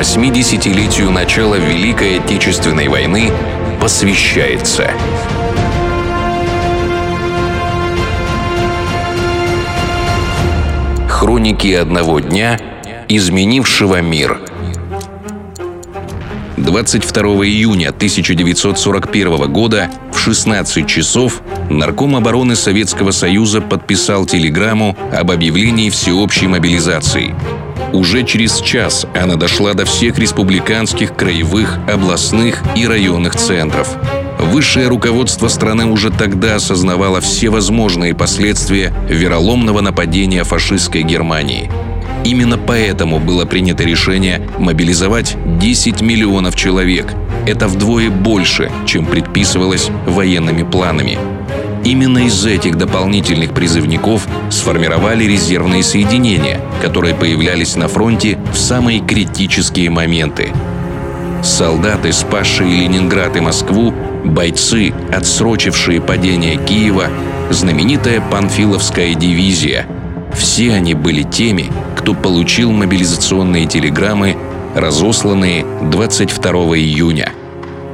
80-летию начала Великой Отечественной войны посвящается. Хроники одного дня, изменившего мир. 22 июня 1941 года в 16 часов Нарком обороны Советского Союза подписал телеграмму об объявлении всеобщей мобилизации. Уже через час она дошла до всех республиканских, краевых, областных и районных центров. Высшее руководство страны уже тогда осознавало все возможные последствия вероломного нападения фашистской Германии. Именно поэтому было принято решение мобилизовать 10 миллионов человек. Это вдвое больше, чем предписывалось военными планами. Именно из этих дополнительных призывников сформировали резервные соединения, которые появлялись на фронте в самые критические моменты. Солдаты, спасшие Ленинград и Москву, бойцы, отсрочившие падение Киева, знаменитая Панфиловская дивизия – все они были теми, кто получил мобилизационные телеграммы, разосланные 22 июня.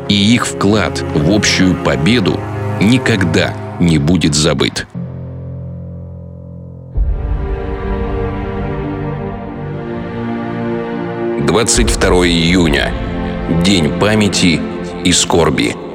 И их вклад в общую победу никогда не будет забыт. Двадцать второе июня. День памяти и скорби.